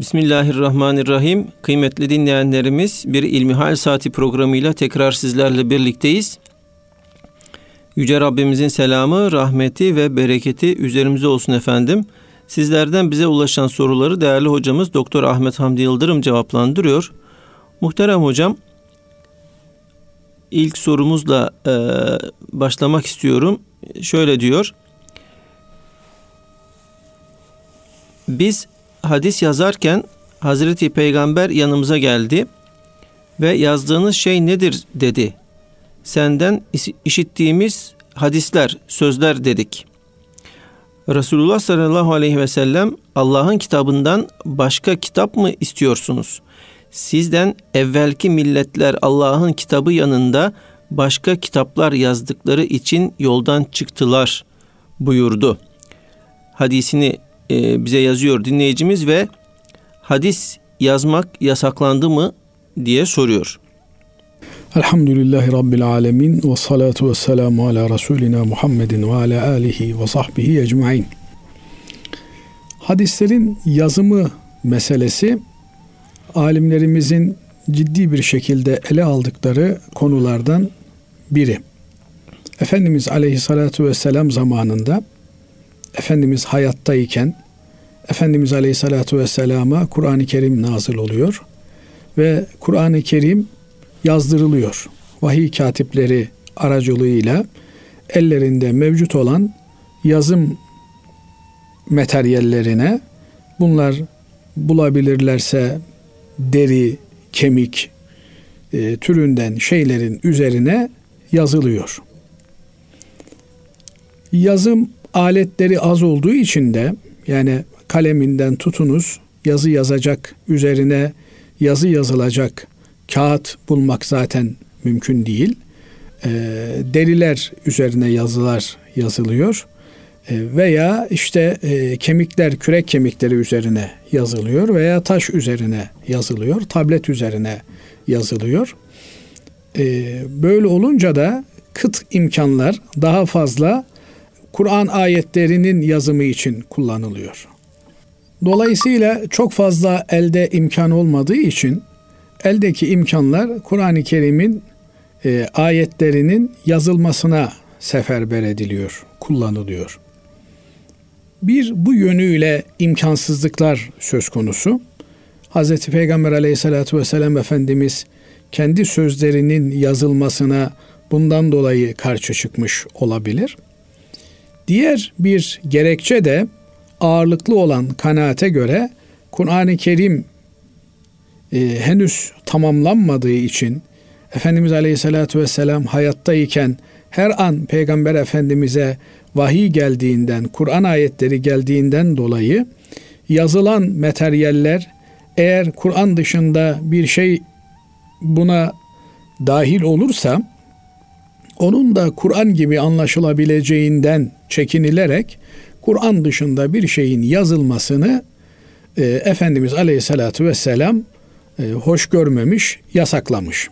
Bismillahirrahmanirrahim. Kıymetli dinleyenlerimiz bir İlmihal Saati programıyla tekrar sizlerle birlikteyiz. Yüce Rabbimizin selamı, rahmeti ve bereketi üzerimize olsun efendim. Sizlerden bize ulaşan soruları değerli hocamız Doktor Ahmet Hamdi Yıldırım cevaplandırıyor. Muhterem hocam, ilk sorumuzla e, başlamak istiyorum. Şöyle diyor. Biz hadis yazarken Hazreti Peygamber yanımıza geldi ve yazdığınız şey nedir dedi. Senden işittiğimiz hadisler, sözler dedik. Resulullah sallallahu aleyhi ve sellem Allah'ın kitabından başka kitap mı istiyorsunuz? Sizden evvelki milletler Allah'ın kitabı yanında başka kitaplar yazdıkları için yoldan çıktılar buyurdu. Hadisini e, bize yazıyor dinleyicimiz ve hadis yazmak yasaklandı mı diye soruyor. Elhamdülillahi Rabbil Alemin ve salatu ve selamu ala Resulina Muhammedin ve ala alihi ve sahbihi ecmain. Hadislerin yazımı meselesi alimlerimizin ciddi bir şekilde ele aldıkları konulardan biri. Efendimiz Aleyhissalatu vesselam zamanında Efendimiz hayattayken Efendimiz Aleyhissalatu vesselama Kur'an-ı Kerim nazil oluyor ve Kur'an-ı Kerim yazdırılıyor. Vahiy katipleri aracılığıyla ellerinde mevcut olan yazım materyallerine bunlar bulabilirlerse deri, kemik e, türünden şeylerin üzerine yazılıyor. Yazım aletleri az olduğu için de yani kaleminden tutunuz yazı yazacak üzerine yazı yazılacak kağıt bulmak zaten mümkün değil. E, deriler üzerine yazılar yazılıyor e, veya işte e, kemikler kürek kemikleri üzerine yazılıyor veya taş üzerine yazılıyor tablet üzerine yazılıyor. E, böyle olunca da kıt imkanlar daha fazla Kur'an ayetlerinin yazımı için kullanılıyor. Dolayısıyla çok fazla elde imkan olmadığı için eldeki imkanlar Kur'an-ı Kerim'in e, ayetlerinin yazılmasına seferber ediliyor, kullanılıyor. Bir bu yönüyle imkansızlıklar söz konusu. Hz. Peygamber aleyhissalatü vesselam Efendimiz kendi sözlerinin yazılmasına bundan dolayı karşı çıkmış olabilir. Diğer bir gerekçe de ağırlıklı olan kanaate göre Kur'an-ı Kerim e, henüz tamamlanmadığı için Efendimiz Aleyhisselatü Vesselam hayattayken her an Peygamber Efendimiz'e vahiy geldiğinden, Kur'an ayetleri geldiğinden dolayı yazılan materyaller eğer Kur'an dışında bir şey buna dahil olursa onun da Kur'an gibi anlaşılabileceğinden çekinilerek Kur'an dışında bir şeyin yazılmasını e, Efendimiz Aleyhisselatü Vesselam e, hoş görmemiş, yasaklamış.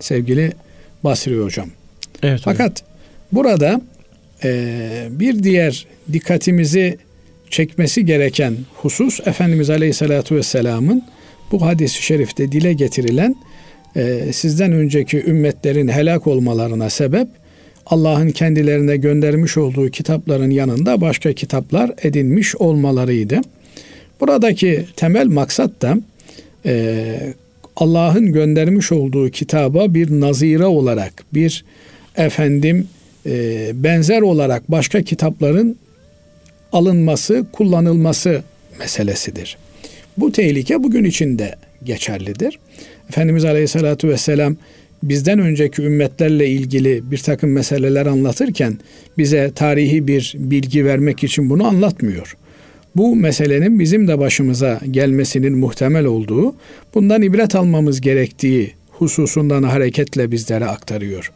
Sevgili Basri Hocam. Evet, Fakat hocam. burada e, bir diğer dikkatimizi çekmesi gereken husus Efendimiz Aleyhisselatü Vesselam'ın bu hadisi şerifte dile getirilen e, sizden önceki ümmetlerin helak olmalarına sebep Allah'ın kendilerine göndermiş olduğu kitapların yanında başka kitaplar edinmiş olmalarıydı. Buradaki temel maksat da e, Allah'ın göndermiş olduğu kitaba bir nazire olarak, bir efendim e, benzer olarak başka kitapların alınması, kullanılması meselesidir. Bu tehlike bugün içinde geçerlidir. Efendimiz Aleyhisselatü Vesselam bizden önceki ümmetlerle ilgili bir takım meseleler anlatırken bize tarihi bir bilgi vermek için bunu anlatmıyor. Bu meselenin bizim de başımıza gelmesinin muhtemel olduğu, bundan ibret almamız gerektiği hususundan hareketle bizlere aktarıyor.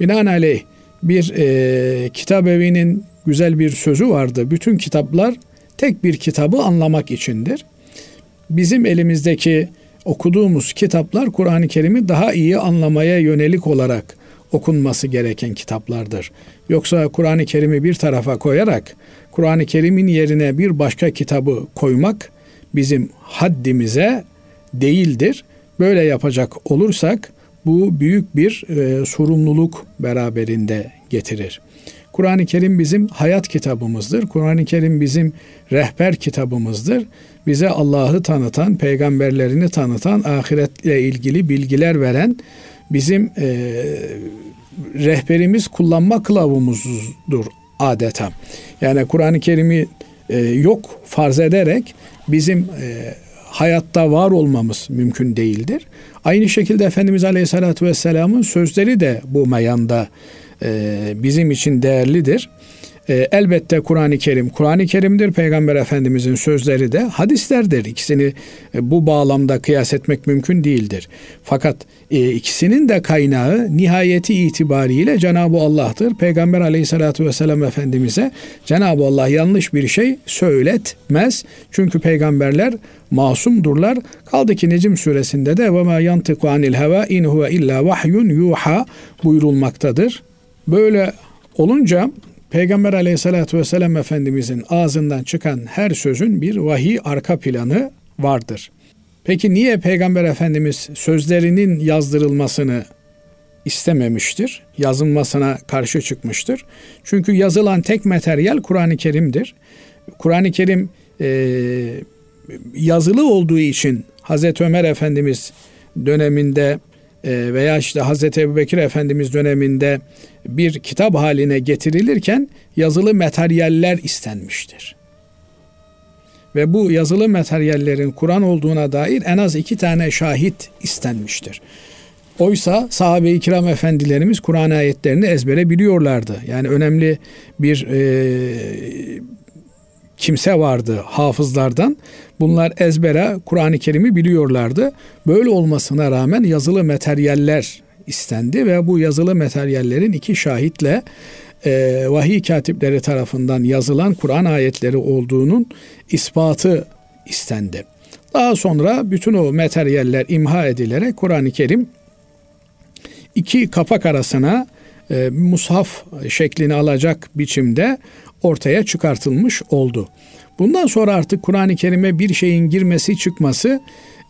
Binaenaleyh bir e, kitap evinin güzel bir sözü vardı. Bütün kitaplar tek bir kitabı anlamak içindir. Bizim elimizdeki okuduğumuz kitaplar Kur'an-ı Kerim'i daha iyi anlamaya yönelik olarak okunması gereken kitaplardır. Yoksa Kur'an-ı Kerim'i bir tarafa koyarak Kur'an-ı Kerim'in yerine bir başka kitabı koymak bizim haddimize değildir. Böyle yapacak olursak bu büyük bir e, sorumluluk beraberinde getirir. Kur'an-ı Kerim bizim hayat kitabımızdır. Kur'an-ı Kerim bizim rehber kitabımızdır. Bize Allah'ı tanıtan, peygamberlerini tanıtan, ahiretle ilgili bilgiler veren bizim e, rehberimiz kullanma kılavuzumuzdur adeta. Yani Kur'an-ı Kerim'i e, yok farz ederek bizim e, hayatta var olmamız mümkün değildir. Aynı şekilde Efendimiz Aleyhisselatü Vesselam'ın sözleri de bu meyanda e, bizim için değerlidir. E, elbette Kur'an-ı Kerim, Kur'an-ı Kerim'dir. Peygamber Efendimizin sözleri de hadislerdir. İkisini e, bu bağlamda kıyas etmek mümkün değildir. Fakat e, ikisinin de kaynağı nihayeti itibariyle Cenab-ı Allah'tır. Peygamber Aleyhisselatü vesselam Efendimiz'e Cenab-ı Allah yanlış bir şey söyletmez. Çünkü peygamberler masumdurlar. Kaldı ki Necim suresinde de ve ma yantiku anil heva in huve illa vahyun yuha buyurulmaktadır. Böyle olunca Peygamber aleyhissalatü vesselam Efendimizin ağzından çıkan her sözün bir vahiy arka planı vardır. Peki niye Peygamber Efendimiz sözlerinin yazdırılmasını istememiştir? Yazılmasına karşı çıkmıştır. Çünkü yazılan tek materyal Kur'an-ı Kerim'dir. Kur'an-ı Kerim e, yazılı olduğu için Hazreti Ömer Efendimiz döneminde veya işte Hazreti Ebubekir Efendimiz döneminde bir kitap haline getirilirken yazılı materyaller istenmiştir. Ve bu yazılı materyallerin Kur'an olduğuna dair en az iki tane şahit istenmiştir. Oysa sahabe-i kiram efendilerimiz Kur'an ayetlerini ezbere biliyorlardı. Yani önemli bir e, kimse vardı hafızlardan. Bunlar ezbere Kur'an-ı Kerim'i biliyorlardı. Böyle olmasına rağmen yazılı materyaller istendi ve bu yazılı materyallerin iki şahitle e, vahiy katipleri tarafından yazılan Kur'an ayetleri olduğunun ispatı istendi. Daha sonra bütün o materyaller imha edilerek Kur'an-ı Kerim iki kapak arasına e, mushaf şeklini alacak biçimde ortaya çıkartılmış oldu. Bundan sonra artık Kur'an-ı Kerim'e bir şeyin girmesi çıkması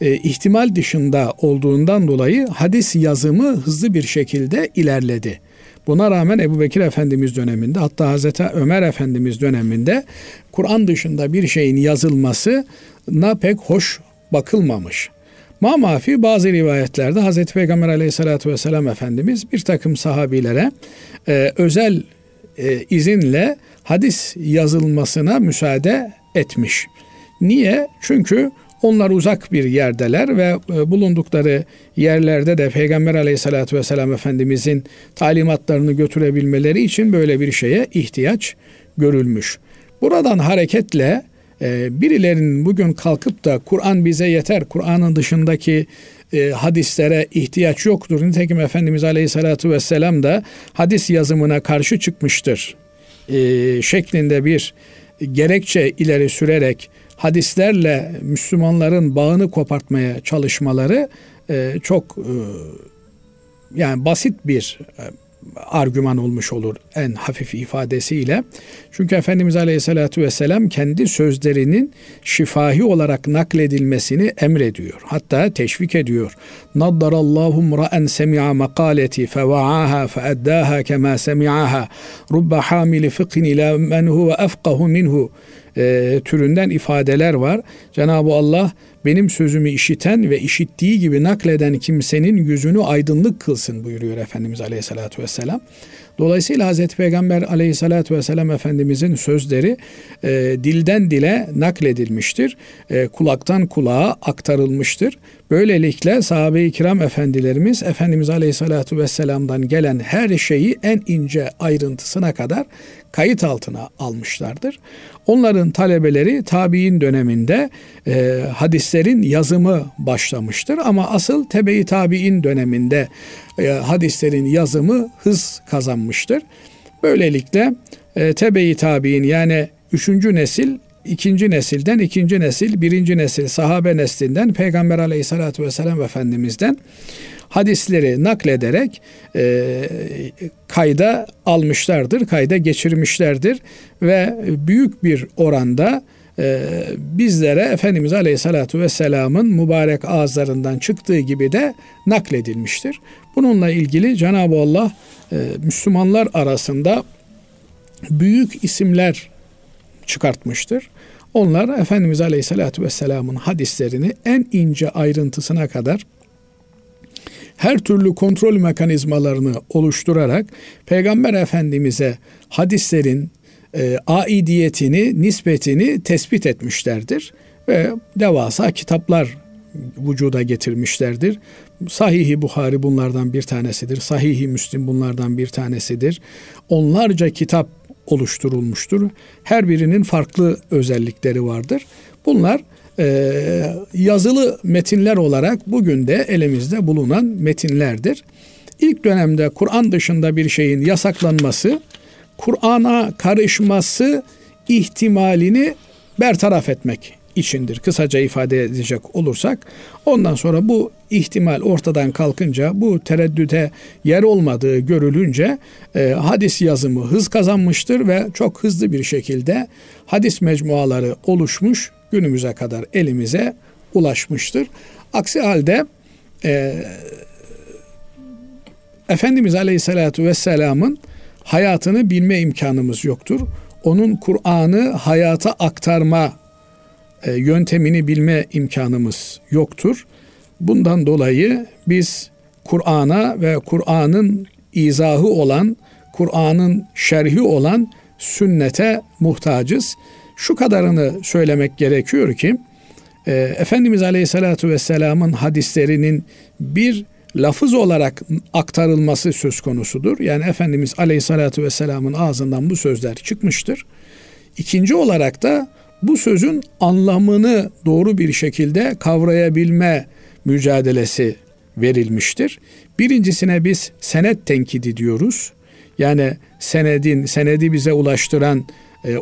e, ihtimal dışında olduğundan dolayı hadis yazımı hızlı bir şekilde ilerledi. Buna rağmen Ebu Bekir Efendimiz döneminde hatta Hazreti Ömer Efendimiz döneminde Kur'an dışında bir şeyin yazılmasına pek hoş bakılmamış. Ma mafi bazı rivayetlerde Hazreti Peygamber aleyhissalatü vesselam Efendimiz bir takım sahabilere e, özel e, izinle hadis yazılmasına müsaade etmiş. Niye? Çünkü onlar uzak bir yerdeler ve e, bulundukları yerlerde de Peygamber aleyhissalatü vesselam Efendimizin talimatlarını götürebilmeleri için böyle bir şeye ihtiyaç görülmüş. Buradan hareketle e, birilerinin bugün kalkıp da Kur'an bize yeter, Kur'an'ın dışındaki e, hadislere ihtiyaç yoktur. Nitekim Efendimiz Aleyhisselatü Vesselam da hadis yazımına karşı çıkmıştır. Şeklinde bir gerekçe ileri sürerek hadislerle Müslümanların bağını kopartmaya çalışmaları e, çok e, yani basit bir e, argüman olmuş olur en hafif ifadesiyle. Çünkü Efendimiz Aleyhisselatü Vesselam kendi sözlerinin şifahi olarak nakledilmesini emrediyor. Hatta teşvik ediyor. Naddarallahu mra'en semi'a makaleti feva'aha feeddaha kema semi'aha rubba hamili fiqhin ila men huve efkahu minhu e, türünden ifadeler var. Cenab-ı Allah benim sözümü işiten ve işittiği gibi nakleden kimsenin yüzünü aydınlık kılsın buyuruyor Efendimiz Aleyhisselatü Vesselam. Dolayısıyla Hazreti Peygamber Aleyhisselatü Vesselam Efendimizin sözleri e, dilden dile nakledilmiştir. E, kulaktan kulağa aktarılmıştır. Böylelikle sahabe-i kiram efendilerimiz Efendimiz Aleyhisselatü Vesselam'dan gelen her şeyi en ince ayrıntısına kadar kayıt altına almışlardır. Onların talebeleri tabi'in döneminde e, hadislerin yazımı başlamıştır ama asıl tebe-i tabi'in döneminde e, hadislerin yazımı hız kazanmıştır. Böylelikle e, tebe-i tabi'in yani üçüncü nesil ikinci nesilden, ikinci nesil, birinci nesil sahabe neslinden Peygamber aleyhissalatü vesselam Efendimiz'den hadisleri naklederek e, kayda almışlardır, kayda geçirmişlerdir ve büyük bir oranda bizlere Efendimiz Aleyhisselatü Vesselam'ın mübarek ağızlarından çıktığı gibi de nakledilmiştir. Bununla ilgili Cenab-ı Allah e, Müslümanlar arasında büyük isimler çıkartmıştır. Onlar Efendimiz Aleyhisselatü Vesselam'ın hadislerini en ince ayrıntısına kadar her türlü kontrol mekanizmalarını oluşturarak Peygamber Efendimiz'e hadislerin e, aidiyetini, nispetini tespit etmişlerdir ve devasa kitaplar vücuda getirmişlerdir. Sahih-i Buhari bunlardan bir tanesidir. Sahih-i Müslim bunlardan bir tanesidir. Onlarca kitap oluşturulmuştur. Her birinin farklı özellikleri vardır. Bunlar e, yazılı metinler olarak bugün de elimizde bulunan metinlerdir. İlk dönemde Kur'an dışında bir şeyin yasaklanması, Kur'an'a karışması ihtimalini bertaraf etmek içindir. Kısaca ifade edecek olursak ondan sonra bu ihtimal ortadan kalkınca bu tereddüte yer olmadığı görülünce e, hadis yazımı hız kazanmıştır ve çok hızlı bir şekilde hadis mecmuaları oluşmuş günümüze kadar elimize ulaşmıştır. Aksi halde e, Efendimiz Aleyhisselatü Vesselam'ın hayatını bilme imkanımız yoktur. Onun Kur'an'ı hayata aktarma e, yöntemini bilme imkanımız yoktur. Bundan dolayı biz Kur'an'a ve Kur'an'ın izahı olan, Kur'an'ın şerhi olan sünnete muhtacız. Şu kadarını söylemek gerekiyor ki e, Efendimiz Aleyhisselatü Vesselam'ın hadislerinin bir lafız olarak aktarılması söz konusudur. Yani Efendimiz Aleyhisselatü Vesselam'ın ağzından bu sözler çıkmıştır. İkinci olarak da bu sözün anlamını doğru bir şekilde kavrayabilme mücadelesi verilmiştir. Birincisine biz senet tenkidi diyoruz. Yani senedin, senedi bize ulaştıran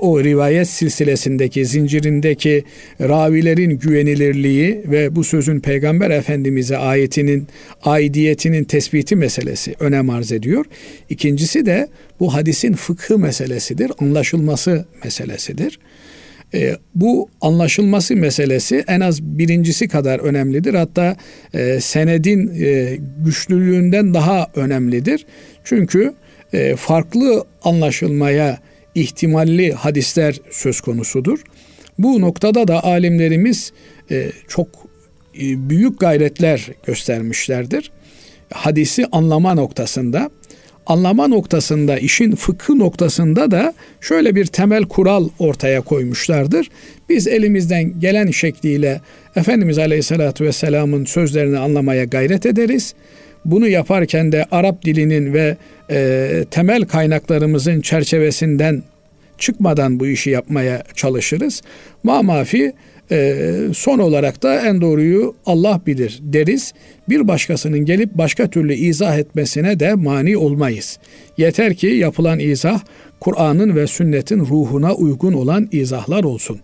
o rivayet silsilesindeki, zincirindeki ravilerin güvenilirliği ve bu sözün Peygamber Efendimiz'e ayetinin, aidiyetinin tespiti meselesi önem arz ediyor. İkincisi de bu hadisin fıkhı meselesidir, anlaşılması meselesidir. E, bu anlaşılması meselesi en az birincisi kadar önemlidir. Hatta e, senedin e, güçlülüğünden daha önemlidir. Çünkü e, farklı anlaşılmaya ihtimalli hadisler söz konusudur. Bu noktada da alimlerimiz e, çok e, büyük gayretler göstermişlerdir. Hadisi anlama noktasında anlama noktasında, işin fıkı noktasında da şöyle bir temel kural ortaya koymuşlardır. Biz elimizden gelen şekliyle Efendimiz Aleyhisselatü Vesselam'ın sözlerini anlamaya gayret ederiz. Bunu yaparken de Arap dilinin ve e, temel kaynaklarımızın çerçevesinden çıkmadan bu işi yapmaya çalışırız. Ma mafi e, son olarak da en doğruyu Allah bilir deriz. Bir başkasının gelip başka türlü izah etmesine de mani olmayız. Yeter ki yapılan izah Kur'an'ın ve sünnetin ruhuna uygun olan izahlar olsun.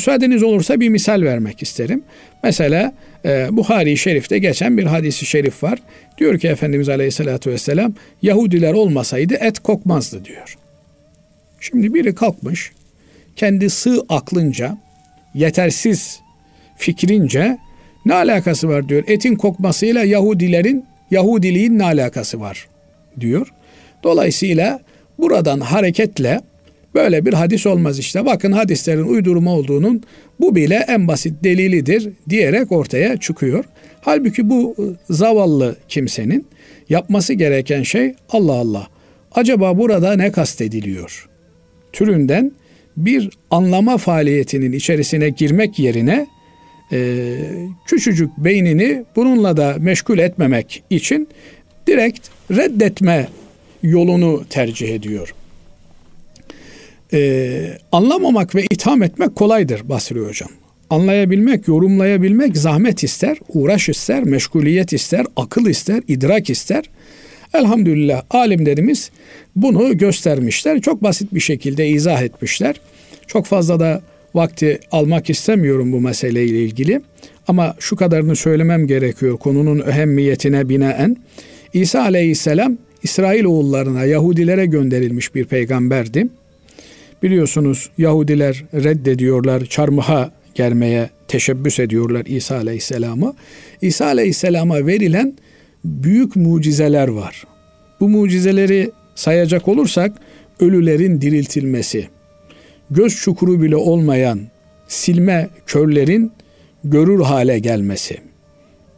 Müsaadeniz olursa bir misal vermek isterim. Mesela e, Buhari-i Şerif'te geçen bir hadisi şerif var. Diyor ki Efendimiz Aleyhisselatü Vesselam Yahudiler olmasaydı et kokmazdı diyor. Şimdi biri kalkmış kendi sığ aklınca yetersiz fikrince ne alakası var diyor. Etin kokmasıyla Yahudilerin Yahudiliğin ne alakası var diyor. Dolayısıyla buradan hareketle böyle bir hadis olmaz işte. Bakın hadislerin uydurma olduğunun bu bile en basit delilidir diyerek ortaya çıkıyor. Halbuki bu zavallı kimsenin yapması gereken şey Allah Allah. Acaba burada ne kastediliyor? Türünden bir anlama faaliyetinin içerisine girmek yerine e, küçücük beynini bununla da meşgul etmemek için direkt reddetme yolunu tercih ediyor. Ee, anlamamak ve itham etmek kolaydır Basri Hocam. Anlayabilmek, yorumlayabilmek zahmet ister, uğraş ister, meşguliyet ister, akıl ister, idrak ister. Elhamdülillah alimlerimiz bunu göstermişler. Çok basit bir şekilde izah etmişler. Çok fazla da vakti almak istemiyorum bu meseleyle ilgili. Ama şu kadarını söylemem gerekiyor konunun ehemmiyetine binaen. İsa aleyhisselam İsrail oğullarına, Yahudilere gönderilmiş bir peygamberdi. Biliyorsunuz Yahudiler reddediyorlar, çarmıha germeye teşebbüs ediyorlar İsa Aleyhisselam'ı. İsa Aleyhisselam'a verilen büyük mucizeler var. Bu mucizeleri sayacak olursak ölülerin diriltilmesi, göz çukuru bile olmayan silme körlerin görür hale gelmesi.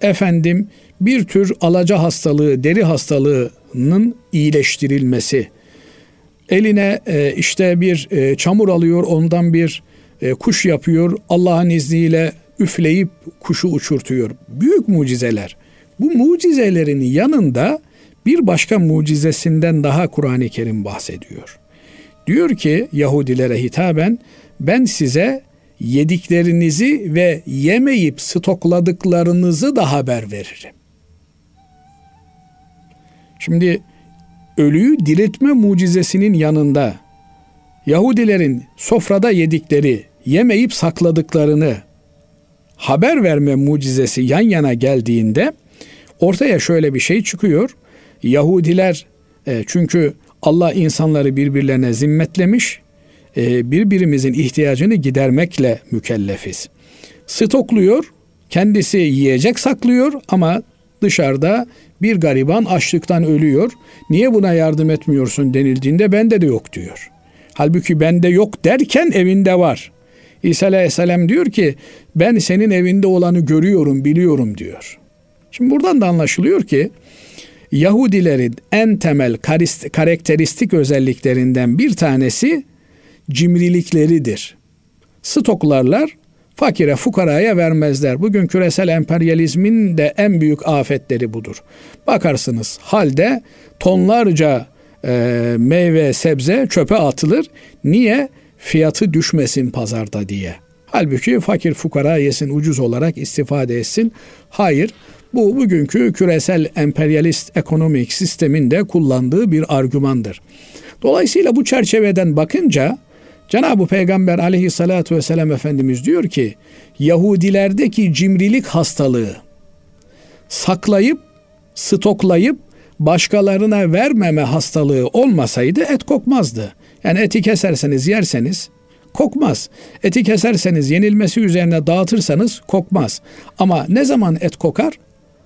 Efendim bir tür alaca hastalığı, deri hastalığının iyileştirilmesi. Eline e, işte bir e, çamur alıyor, ondan bir e, kuş yapıyor. Allah'ın izniyle üfleyip kuşu uçurtuyor. Büyük mucizeler. Bu mucizelerin yanında bir başka mucizesinden daha Kur'an-ı Kerim bahsediyor. Diyor ki Yahudilere hitaben ben size yediklerinizi ve yemeyip stokladıklarınızı da haber veririm. Şimdi ölüyü diriltme mucizesinin yanında Yahudilerin sofrada yedikleri, yemeyip sakladıklarını haber verme mucizesi yan yana geldiğinde ortaya şöyle bir şey çıkıyor. Yahudiler e, çünkü Allah insanları birbirlerine zimmetlemiş, e, birbirimizin ihtiyacını gidermekle mükellefiz. Stokluyor, kendisi yiyecek saklıyor ama dışarıda bir gariban açlıktan ölüyor. Niye buna yardım etmiyorsun denildiğinde bende de yok diyor. Halbuki bende yok derken evinde var. İsa Aleyhisselam diyor ki ben senin evinde olanı görüyorum, biliyorum diyor. Şimdi buradan da anlaşılıyor ki Yahudilerin en temel karakteristik özelliklerinden bir tanesi cimrilikleridir. Stoklarlar, fakire fukaraya vermezler. Bugün küresel emperyalizmin de en büyük afetleri budur. Bakarsınız halde tonlarca e, meyve sebze çöpe atılır. Niye? Fiyatı düşmesin pazarda diye. Halbuki fakir fukara yesin ucuz olarak istifade etsin. Hayır bu bugünkü küresel emperyalist ekonomik sistemin de kullandığı bir argümandır. Dolayısıyla bu çerçeveden bakınca Cenab-ı Peygamber aleyhissalatu vesselam Efendimiz diyor ki Yahudilerdeki cimrilik hastalığı saklayıp stoklayıp başkalarına vermeme hastalığı olmasaydı et kokmazdı. Yani eti keserseniz yerseniz kokmaz. Eti keserseniz yenilmesi üzerine dağıtırsanız kokmaz. Ama ne zaman et kokar?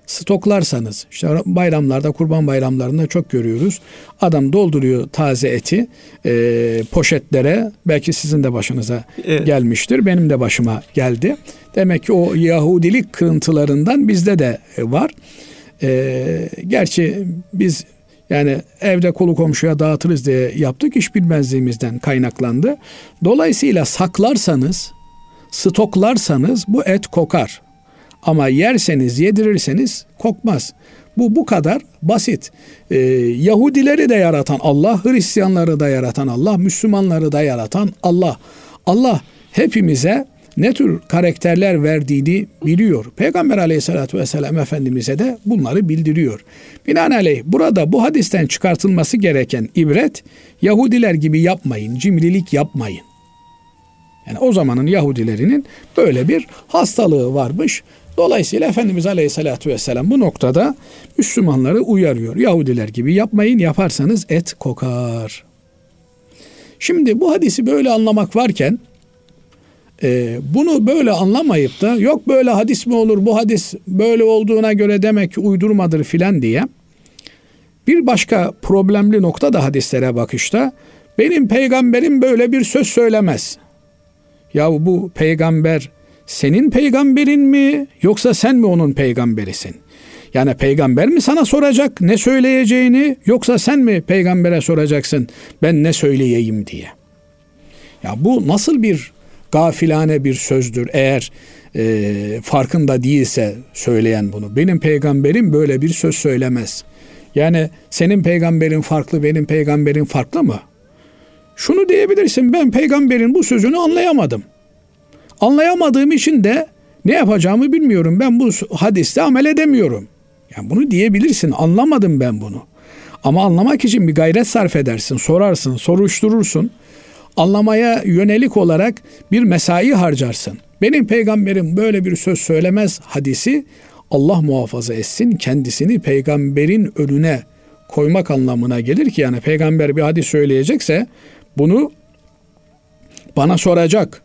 Stoklarsanız işte bayramlarda kurban bayramlarında çok görüyoruz. Adam dolduruyor taze eti e, poşetlere belki sizin de başınıza evet. gelmiştir. Benim de başıma geldi. Demek ki o Yahudilik kırıntılarından bizde de var. E, gerçi biz yani evde kolu komşuya dağıtırız diye yaptık. iş bilmezliğimizden kaynaklandı. Dolayısıyla saklarsanız, stoklarsanız bu et kokar. Ama yerseniz, yedirirseniz kokmaz. Bu bu kadar basit. Ee, Yahudileri de yaratan Allah, Hristiyanları da yaratan Allah, Müslümanları da yaratan Allah. Allah hepimize ne tür karakterler verdiğini biliyor. Peygamber aleyhissalatü vesselam Efendimiz'e de bunları bildiriyor. Binaenaleyh burada bu hadisten çıkartılması gereken ibret Yahudiler gibi yapmayın, cimrilik yapmayın. Yani o zamanın Yahudilerinin böyle bir hastalığı varmış. Dolayısıyla Efendimiz Aleyhisselatü Vesselam bu noktada Müslümanları uyarıyor. Yahudiler gibi yapmayın yaparsanız et kokar. Şimdi bu hadisi böyle anlamak varken e, bunu böyle anlamayıp da yok böyle hadis mi olur bu hadis böyle olduğuna göre demek ki uydurmadır filan diye bir başka problemli nokta da hadislere bakışta benim peygamberim böyle bir söz söylemez. Ya bu peygamber senin peygamberin mi yoksa sen mi onun peygamberisin? Yani peygamber mi sana soracak ne söyleyeceğini yoksa sen mi peygambere soracaksın ben ne söyleyeyim diye. Ya bu nasıl bir gafilane bir sözdür eğer e, farkında değilse söyleyen bunu. Benim peygamberim böyle bir söz söylemez. Yani senin peygamberin farklı benim peygamberin farklı mı? Şunu diyebilirsin ben peygamberin bu sözünü anlayamadım. Anlayamadığım için de ne yapacağımı bilmiyorum. Ben bu hadiste amel edemiyorum. Yani bunu diyebilirsin. Anlamadım ben bunu. Ama anlamak için bir gayret sarf edersin, sorarsın, soruşturursun. Anlamaya yönelik olarak bir mesai harcarsın. Benim peygamberim böyle bir söz söylemez hadisi Allah muhafaza etsin kendisini peygamberin önüne koymak anlamına gelir ki yani peygamber bir hadis söyleyecekse bunu bana soracak.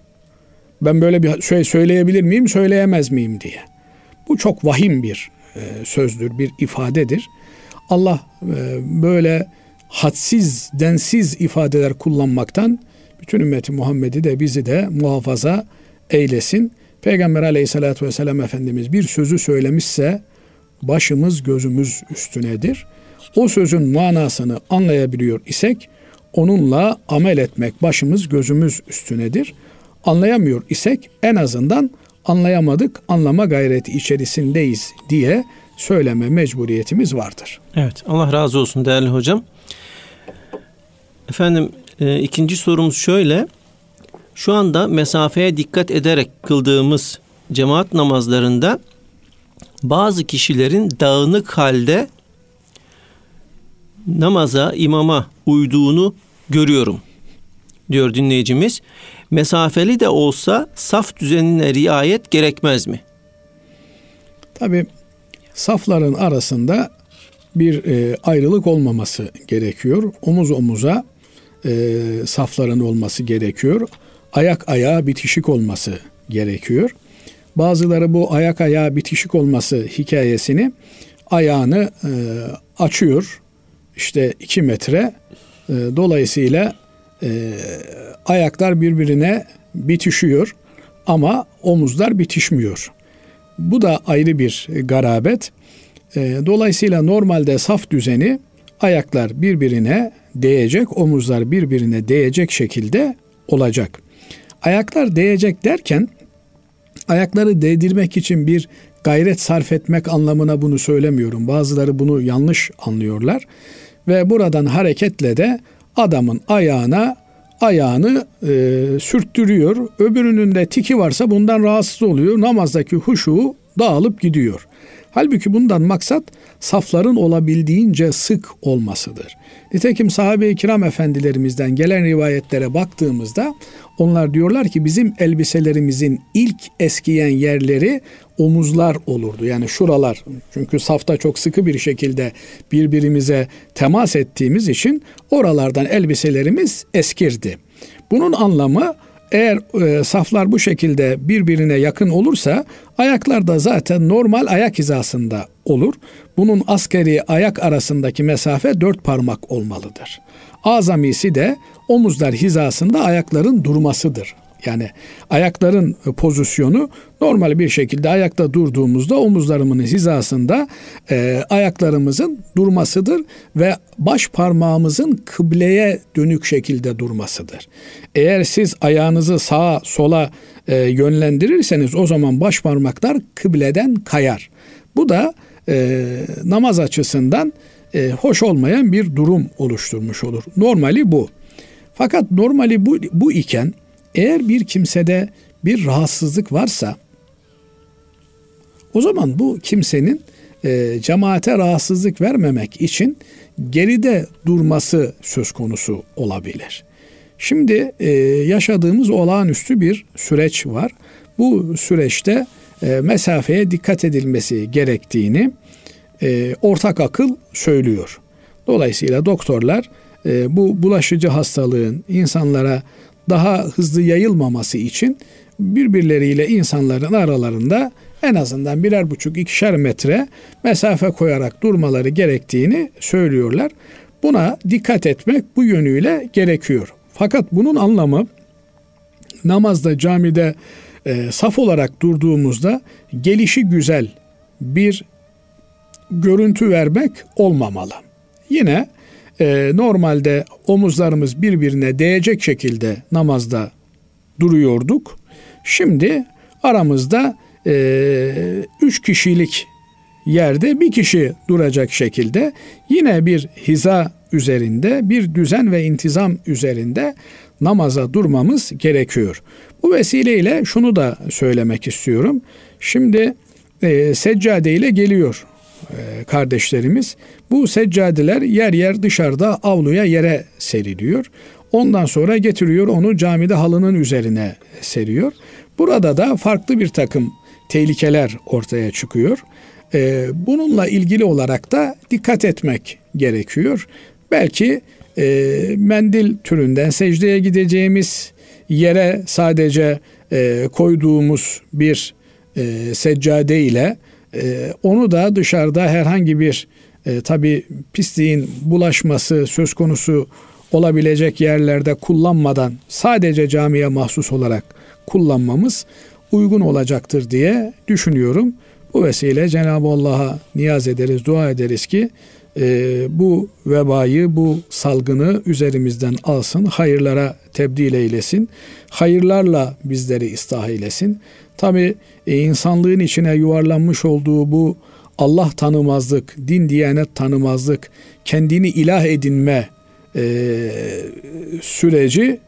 Ben böyle bir şey söyleyebilir miyim, söyleyemez miyim diye. Bu çok vahim bir e, sözdür, bir ifadedir. Allah e, böyle hadsiz, densiz ifadeler kullanmaktan bütün ümmeti Muhammed'i de bizi de muhafaza eylesin. Peygamber aleyhissalatü vesselam Efendimiz bir sözü söylemişse başımız gözümüz üstünedir. O sözün manasını anlayabiliyor isek onunla amel etmek başımız gözümüz üstünedir. Anlayamıyor isek en azından anlayamadık, anlama gayreti içerisindeyiz diye söyleme mecburiyetimiz vardır. Evet, Allah razı olsun değerli hocam. Efendim e, ikinci sorumuz şöyle. Şu anda mesafeye dikkat ederek kıldığımız cemaat namazlarında bazı kişilerin dağınık halde namaza, imama uyduğunu görüyorum diyor dinleyicimiz. Mesafeli de olsa saf düzenine riayet gerekmez mi? Tabi safların arasında bir e, ayrılık olmaması gerekiyor. Omuz omuza e, safların olması gerekiyor. Ayak ayağa bitişik olması gerekiyor. Bazıları bu ayak ayağa bitişik olması hikayesini ayağını e, açıyor. İşte iki metre. E, dolayısıyla e, ayaklar birbirine bitişiyor ama omuzlar bitişmiyor. Bu da ayrı bir garabet. E, dolayısıyla normalde saf düzeni ayaklar birbirine değecek, omuzlar birbirine değecek şekilde olacak. Ayaklar değecek derken ayakları değdirmek için bir gayret sarf etmek anlamına bunu söylemiyorum. Bazıları bunu yanlış anlıyorlar ve buradan hareketle de adamın ayağına ayağını e, sürttürüyor. Öbürünün de tiki varsa bundan rahatsız oluyor. Namazdaki huşu dağılıp gidiyor. Halbuki bundan maksat safların olabildiğince sık olmasıdır. Nitekim sahabe-i kiram efendilerimizden gelen rivayetlere baktığımızda onlar diyorlar ki bizim elbiselerimizin ilk eskiyen yerleri omuzlar olurdu. Yani şuralar çünkü safta çok sıkı bir şekilde birbirimize temas ettiğimiz için oralardan elbiselerimiz eskirdi. Bunun anlamı eğer e, saflar bu şekilde birbirine yakın olursa ayaklar da zaten normal ayak hizasında olur. Bunun askeri ayak arasındaki mesafe dört parmak olmalıdır. Azamisi de omuzlar hizasında ayakların durmasıdır. Yani ayakların pozisyonu normal bir şekilde ayakta durduğumuzda omuzlarımın hizasında e, ayaklarımızın durmasıdır ve baş parmağımızın kıbleye dönük şekilde durmasıdır. Eğer siz ayağınızı sağa sola e, yönlendirirseniz o zaman baş parmaklar kıbleden kayar. Bu da e, namaz açısından e, hoş olmayan bir durum oluşturmuş olur. Normali bu. Fakat normali bu, bu iken eğer bir kimsede bir rahatsızlık varsa o zaman bu kimsenin e, cemaate rahatsızlık vermemek için geride durması söz konusu olabilir. Şimdi e, yaşadığımız olağanüstü bir süreç var. Bu süreçte e, mesafeye dikkat edilmesi gerektiğini e, ortak akıl söylüyor. Dolayısıyla doktorlar e, bu bulaşıcı hastalığın insanlara daha hızlı yayılmaması için birbirleriyle insanların aralarında en azından birer buçuk ikişer metre mesafe koyarak durmaları gerektiğini söylüyorlar. Buna dikkat etmek bu yönüyle gerekiyor. Fakat bunun anlamı namazda camide e, saf olarak durduğumuzda gelişi güzel bir görüntü vermek olmamalı. Yine e, normalde omuzlarımız birbirine değecek şekilde namazda duruyorduk. Şimdi aramızda e, üç kişilik yerde bir kişi duracak şekilde yine bir hiza üzerinde bir düzen ve intizam üzerinde namaza durmamız gerekiyor. Bu vesileyle şunu da söylemek istiyorum. Şimdi e, seccade ile geliyor kardeşlerimiz. Bu seccadeler yer yer dışarıda avluya yere seriliyor. Ondan sonra getiriyor onu camide halının üzerine seriyor. Burada da farklı bir takım tehlikeler ortaya çıkıyor. E, bununla ilgili olarak da dikkat etmek gerekiyor. Belki e, mendil türünden secdeye gideceğimiz yere sadece e, koyduğumuz bir e, seccade ile e, onu da dışarıda herhangi bir e, tabi pisliğin bulaşması söz konusu olabilecek yerlerde kullanmadan sadece camiye mahsus olarak kullanmamız uygun olacaktır diye düşünüyorum. Bu vesile Cenab-ı Allah'a niyaz ederiz, dua ederiz ki e, bu vebayı, bu salgını üzerimizden alsın, hayırlara tebdil eylesin, hayırlarla bizleri ıslah eylesin. Tabi e, insanlığın içine yuvarlanmış olduğu bu Allah tanımazlık, din diyanet tanımazlık, kendini ilah edinme e, süreci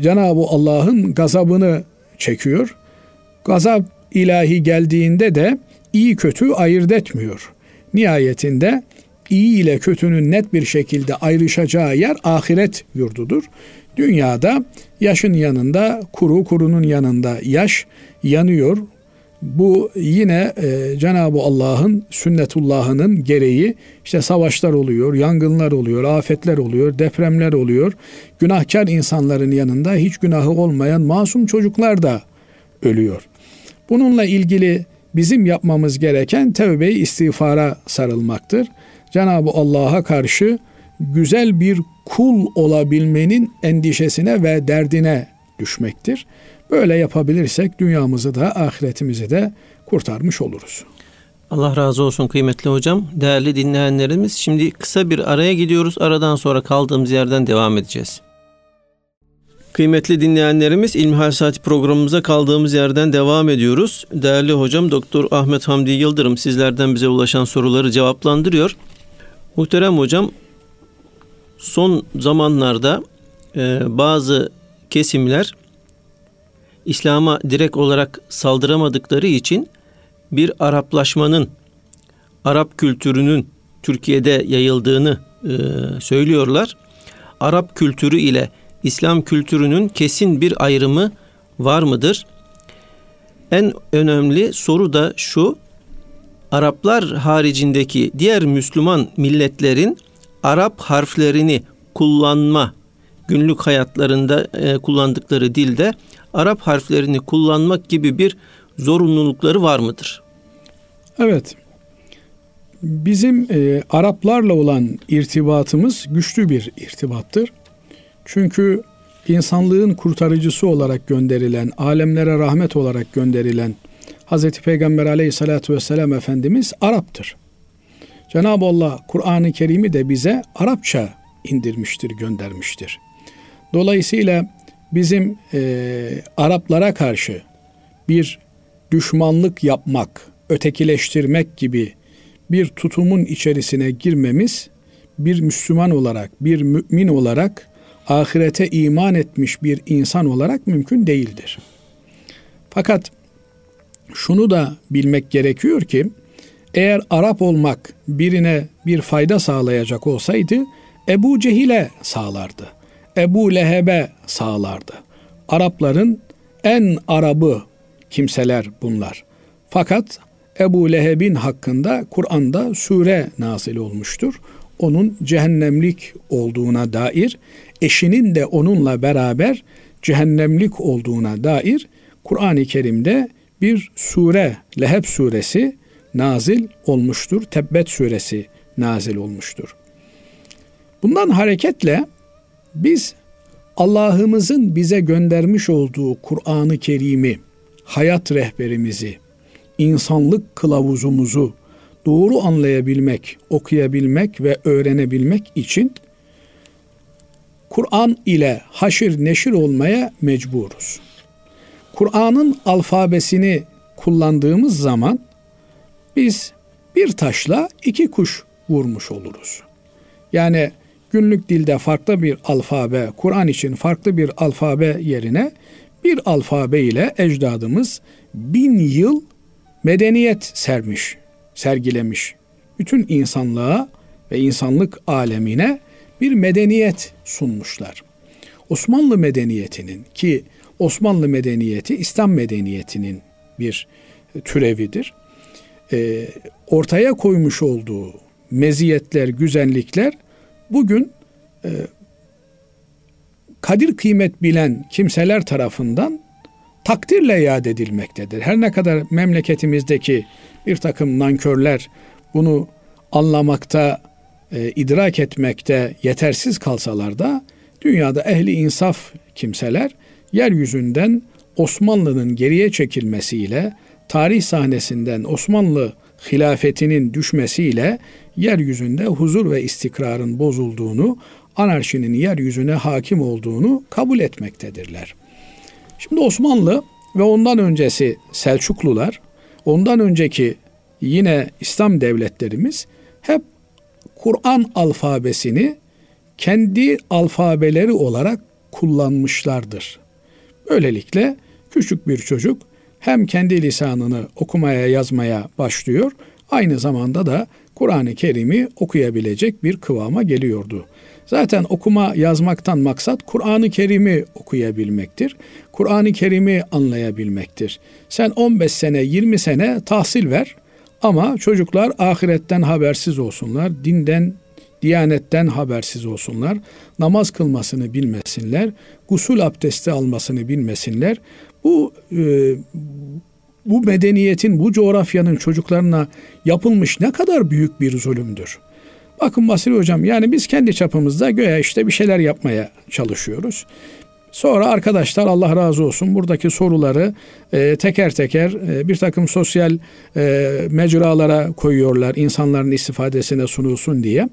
Cenab-ı Allah'ın gazabını çekiyor. Gazap ilahi geldiğinde de iyi kötü ayırt etmiyor. Nihayetinde iyi ile kötünün net bir şekilde ayrışacağı yer ahiret yurdudur. Dünyada yaşın yanında kuru, kurunun yanında yaş yanıyor. Bu yine e, Cenab-ı Allah'ın sünnetullahının gereği işte savaşlar oluyor, yangınlar oluyor, afetler oluyor, depremler oluyor. Günahkar insanların yanında hiç günahı olmayan masum çocuklar da ölüyor. Bununla ilgili bizim yapmamız gereken tevbe-i istiğfara sarılmaktır. Cenab-ı Allah'a karşı güzel bir kul olabilmenin endişesine ve derdine düşmektir. Böyle yapabilirsek dünyamızı da ahiretimizi de kurtarmış oluruz. Allah razı olsun kıymetli hocam. Değerli dinleyenlerimiz şimdi kısa bir araya gidiyoruz. Aradan sonra kaldığımız yerden devam edeceğiz. Kıymetli dinleyenlerimiz İlmihal Saati programımıza kaldığımız yerden devam ediyoruz. Değerli hocam Doktor Ahmet Hamdi Yıldırım sizlerden bize ulaşan soruları cevaplandırıyor. Muhterem hocam son zamanlarda e, bazı kesimler İslam'a direkt olarak saldıramadıkları için bir Araplaşmanın, Arap kültürünün Türkiye'de yayıldığını e, söylüyorlar. Arap kültürü ile İslam kültürünün kesin bir ayrımı var mıdır? En önemli soru da şu. Araplar haricindeki diğer Müslüman milletlerin Arap harflerini kullanma günlük hayatlarında e, kullandıkları dilde Arap harflerini kullanmak gibi bir zorunlulukları var mıdır? Evet. Bizim e, Araplarla olan irtibatımız güçlü bir irtibattır. Çünkü insanlığın kurtarıcısı olarak gönderilen, alemlere rahmet olarak gönderilen Hz. Peygamber aleyhissalatü vesselam Efendimiz Arap'tır. Cenab-ı Allah Kur'an-ı Kerim'i de bize Arapça indirmiştir, göndermiştir. Dolayısıyla bizim e, Araplara karşı bir düşmanlık yapmak, ötekileştirmek gibi bir tutumun içerisine girmemiz bir Müslüman olarak, bir mümin olarak, ahirete iman etmiş bir insan olarak mümkün değildir. Fakat şunu da bilmek gerekiyor ki eğer Arap olmak birine bir fayda sağlayacak olsaydı Ebu Cehil'e sağlardı. Ebu Leheb'e sağlardı. Arapların en Arabı kimseler bunlar. Fakat Ebu Leheb'in hakkında Kur'an'da sure nazil olmuştur. Onun cehennemlik olduğuna dair, eşinin de onunla beraber cehennemlik olduğuna dair Kur'an-ı Kerim'de bir sure, Leheb suresi nazil olmuştur. Tebbet suresi nazil olmuştur. Bundan hareketle biz Allah'ımızın bize göndermiş olduğu Kur'an-ı Kerim'i, hayat rehberimizi, insanlık kılavuzumuzu doğru anlayabilmek, okuyabilmek ve öğrenebilmek için Kur'an ile haşir neşir olmaya mecburuz. Kur'an'ın alfabesini kullandığımız zaman biz bir taşla iki kuş vurmuş oluruz. Yani günlük dilde farklı bir alfabe, Kur'an için farklı bir alfabe yerine bir alfabe ile ecdadımız bin yıl medeniyet sermiş, sergilemiş. Bütün insanlığa ve insanlık alemine bir medeniyet sunmuşlar. Osmanlı medeniyetinin ki Osmanlı medeniyeti İslam medeniyetinin bir türevidir. E, ortaya koymuş olduğu meziyetler, güzellikler bugün e, kadir kıymet bilen kimseler tarafından takdirle yad edilmektedir. Her ne kadar memleketimizdeki bir takım nankörler bunu anlamakta, e, idrak etmekte yetersiz kalsalar da dünyada ehli insaf kimseler yeryüzünden Osmanlı'nın geriye çekilmesiyle tarih sahnesinden Osmanlı hilafetinin düşmesiyle yeryüzünde huzur ve istikrarın bozulduğunu, anarşinin yeryüzüne hakim olduğunu kabul etmektedirler. Şimdi Osmanlı ve ondan öncesi Selçuklular, ondan önceki yine İslam devletlerimiz hep Kur'an alfabesini kendi alfabeleri olarak kullanmışlardır. Böylelikle küçük bir çocuk hem kendi lisanını okumaya yazmaya başlıyor, aynı zamanda da Kur'an-ı Kerim'i okuyabilecek bir kıvama geliyordu. Zaten okuma yazmaktan maksat Kur'an-ı Kerim'i okuyabilmektir. Kur'an-ı Kerim'i anlayabilmektir. Sen 15 sene, 20 sene tahsil ver ama çocuklar ahiretten habersiz olsunlar, dinden, diyanetten habersiz olsunlar, namaz kılmasını bilmesinler, gusül abdesti almasını bilmesinler. Bu e, bu medeniyetin, bu coğrafyanın çocuklarına yapılmış ne kadar büyük bir zulümdür. Bakın Basri Hocam yani biz kendi çapımızda göğe işte bir şeyler yapmaya çalışıyoruz. Sonra arkadaşlar Allah razı olsun buradaki soruları e, teker teker e, bir takım sosyal e, mecralara koyuyorlar insanların istifadesine sunulsun diye.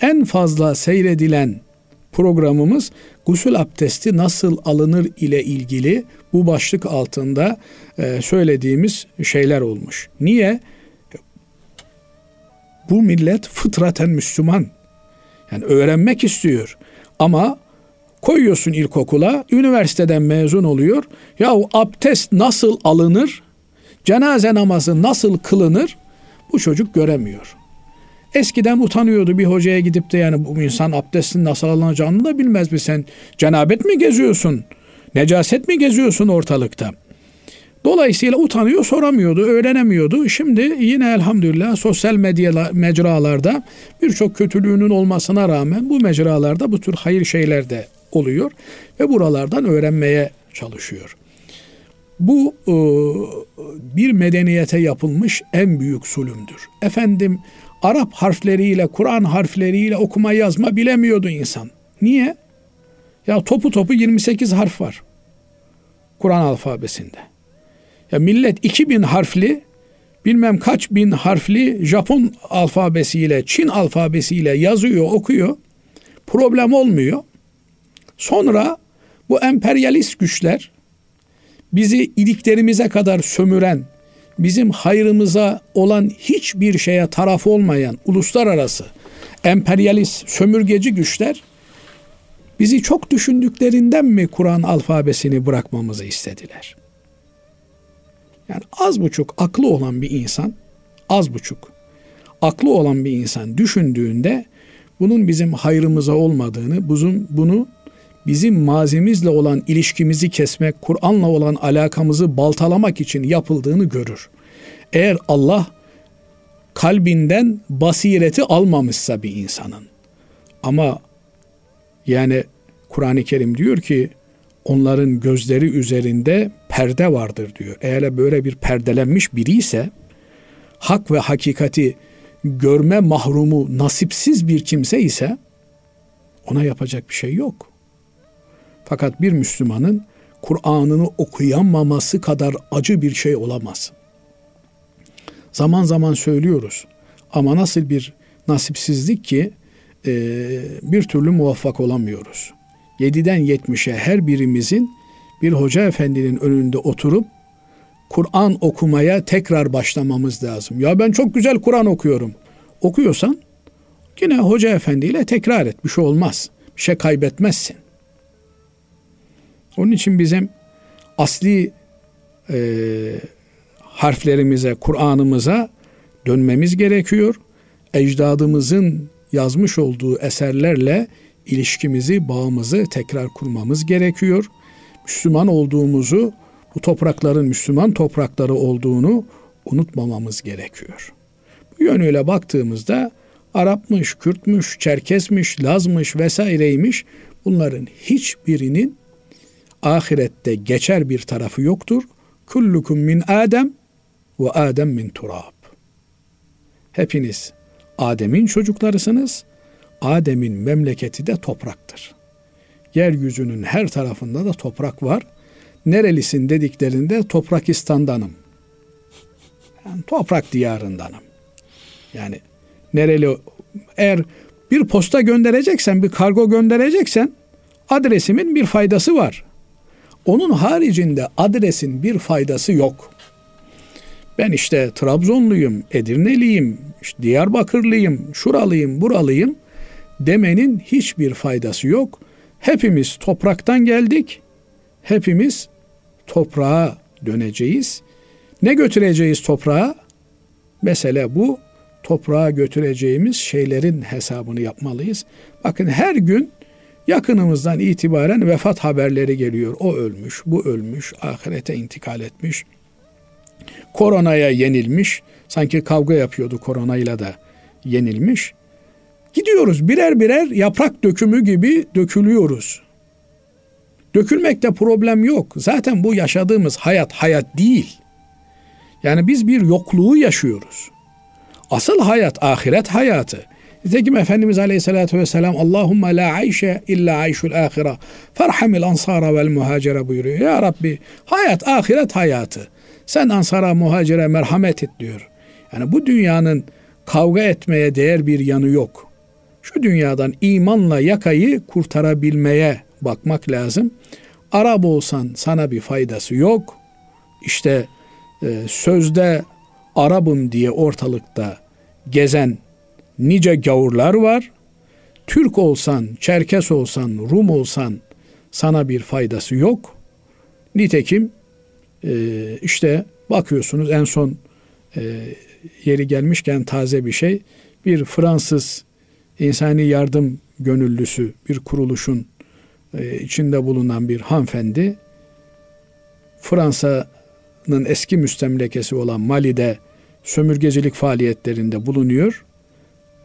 En fazla seyredilen programımız gusül abdesti nasıl alınır ile ilgili bu başlık altında e, söylediğimiz şeyler olmuş. Niye? Bu millet fıtraten Müslüman. Yani öğrenmek istiyor. Ama koyuyorsun ilkokula, üniversiteden mezun oluyor. Ya abdest nasıl alınır? Cenaze namazı nasıl kılınır? Bu çocuk göremiyor. Eskiden utanıyordu bir hocaya gidip de yani bu insan abdestin nasıl alınacağını da bilmez mi sen? Cenabet mi geziyorsun? Necaset mi geziyorsun ortalıkta? Dolayısıyla utanıyor, soramıyordu, öğrenemiyordu. Şimdi yine elhamdülillah sosyal medya mecralarda birçok kötülüğünün olmasına rağmen bu mecralarda bu tür hayır şeyler de oluyor ve buralardan öğrenmeye çalışıyor. Bu e, bir medeniyete yapılmış en büyük zulümdür. Efendim Arap harfleriyle, Kur'an harfleriyle okuma yazma bilemiyordu insan. Niye? Ya topu topu 28 harf var. Kur'an alfabesinde. Ya millet 2000 harfli bilmem kaç bin harfli Japon alfabesiyle, Çin alfabesiyle yazıyor, okuyor. Problem olmuyor. Sonra bu emperyalist güçler bizi iliklerimize kadar sömüren, bizim hayrımıza olan hiçbir şeye taraf olmayan uluslararası emperyalist sömürgeci güçler bizi çok düşündüklerinden mi Kur'an alfabesini bırakmamızı istediler? Yani az buçuk aklı olan bir insan, az buçuk aklı olan bir insan düşündüğünde bunun bizim hayrımıza olmadığını, bunun, bunu bizim mazimizle olan ilişkimizi kesmek, Kur'an'la olan alakamızı baltalamak için yapıldığını görür. Eğer Allah kalbinden basireti almamışsa bir insanın ama yani Kur'an-ı Kerim diyor ki onların gözleri üzerinde perde vardır diyor. Eğer böyle bir perdelenmiş biri ise hak ve hakikati görme mahrumu nasipsiz bir kimse ise ona yapacak bir şey yok. Fakat bir Müslümanın Kur'an'ını okuyamaması kadar acı bir şey olamaz. Zaman zaman söylüyoruz ama nasıl bir nasipsizlik ki e, bir türlü muvaffak olamıyoruz. 7'den 70'e her birimizin bir hoca efendinin önünde oturup Kur'an okumaya tekrar başlamamız lazım. Ya ben çok güzel Kur'an okuyorum. Okuyorsan yine hoca efendiyle tekrar et. Bir şey olmaz. Bir şey kaybetmezsin. Onun için bizim asli e, harflerimize, Kur'an'ımıza dönmemiz gerekiyor. Ecdadımızın yazmış olduğu eserlerle ilişkimizi, bağımızı tekrar kurmamız gerekiyor. Müslüman olduğumuzu, bu toprakların Müslüman toprakları olduğunu unutmamamız gerekiyor. Bu yönüyle baktığımızda Arapmış, Kürtmüş, Çerkesmiş, Lazmış vesaireymiş Bunların hiçbirinin ahirette geçer bir tarafı yoktur. Kullukum min Adem ve Adem min turab. Hepiniz Adem'in çocuklarısınız. Adem'in memleketi de topraktır. Yeryüzünün her tarafında da toprak var. Nerelisin dediklerinde Toprakistan'danım. Yani toprak diyarındanım. Yani nereli eğer bir posta göndereceksen, bir kargo göndereceksen adresimin bir faydası var. Onun haricinde adresin bir faydası yok. Ben işte Trabzonluyum, Edirneliyim, işte Diyarbakırlıyım, şuralıyım, buralıyım demenin hiçbir faydası yok. Hepimiz topraktan geldik. Hepimiz toprağa döneceğiz. Ne götüreceğiz toprağa? Mesele bu. Toprağa götüreceğimiz şeylerin hesabını yapmalıyız. Bakın her gün yakınımızdan itibaren vefat haberleri geliyor. O ölmüş, bu ölmüş, ahirete intikal etmiş. Koronaya yenilmiş. Sanki kavga yapıyordu koronayla da yenilmiş. Gidiyoruz birer birer yaprak dökümü gibi dökülüyoruz. Dökülmekte problem yok. Zaten bu yaşadığımız hayat hayat değil. Yani biz bir yokluğu yaşıyoruz. Asıl hayat ahiret hayatı. Nitekim Efendimiz Aleyhisselatü Vesselam Allahümme la ayşe illa ayşul ahira ferhamil ansara vel muhacere buyuruyor. Ya Rabbi hayat ahiret hayatı. Sen ansara muhacire merhamet et diyor. Yani bu dünyanın kavga etmeye değer bir yanı yok. Şu dünyadan imanla yakayı kurtarabilmeye bakmak lazım. Arap olsan sana bir faydası yok. İşte e, sözde Arabım diye ortalıkta gezen nice gavurlar var. Türk olsan, Çerkes olsan, Rum olsan sana bir faydası yok. Nitekim e, işte bakıyorsunuz en son e, yeri gelmişken taze bir şey. Bir Fransız insani yardım gönüllüsü bir kuruluşun e, içinde bulunan bir hanımefendi Fransa'nın eski müstemlekesi olan Mali'de sömürgecilik faaliyetlerinde bulunuyor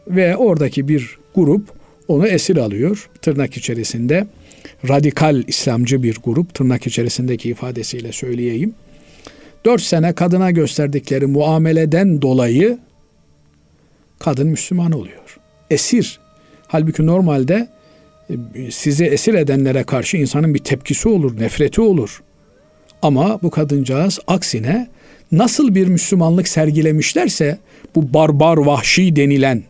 ve oradaki bir grup onu esir alıyor tırnak içerisinde radikal İslamcı bir grup tırnak içerisindeki ifadesiyle söyleyeyim. Dört sene kadına gösterdikleri muameleden dolayı kadın Müslüman oluyor. Esir. Halbuki normalde e, sizi esir edenlere karşı insanın bir tepkisi olur, nefreti olur. Ama bu kadıncağız aksine nasıl bir Müslümanlık sergilemişlerse bu barbar vahşi denilen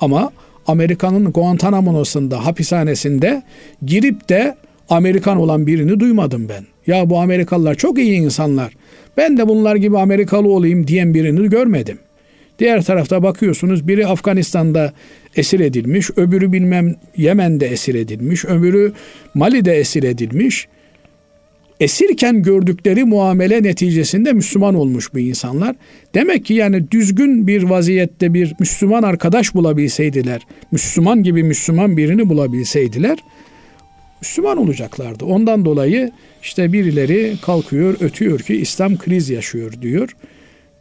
ama Amerika'nın Guantanamo'sunda hapishanesinde girip de Amerikan olan birini duymadım ben. Ya bu Amerikalılar çok iyi insanlar. Ben de bunlar gibi Amerikalı olayım diyen birini görmedim. Diğer tarafta bakıyorsunuz biri Afganistan'da esir edilmiş, öbürü bilmem Yemen'de esir edilmiş, öbürü Mali'de esir edilmiş. Esirken gördükleri muamele neticesinde Müslüman olmuş bu insanlar. Demek ki yani düzgün bir vaziyette bir Müslüman arkadaş bulabilseydiler, Müslüman gibi Müslüman birini bulabilseydiler, Müslüman olacaklardı. Ondan dolayı işte birileri kalkıyor, ötüyor ki İslam kriz yaşıyor diyor.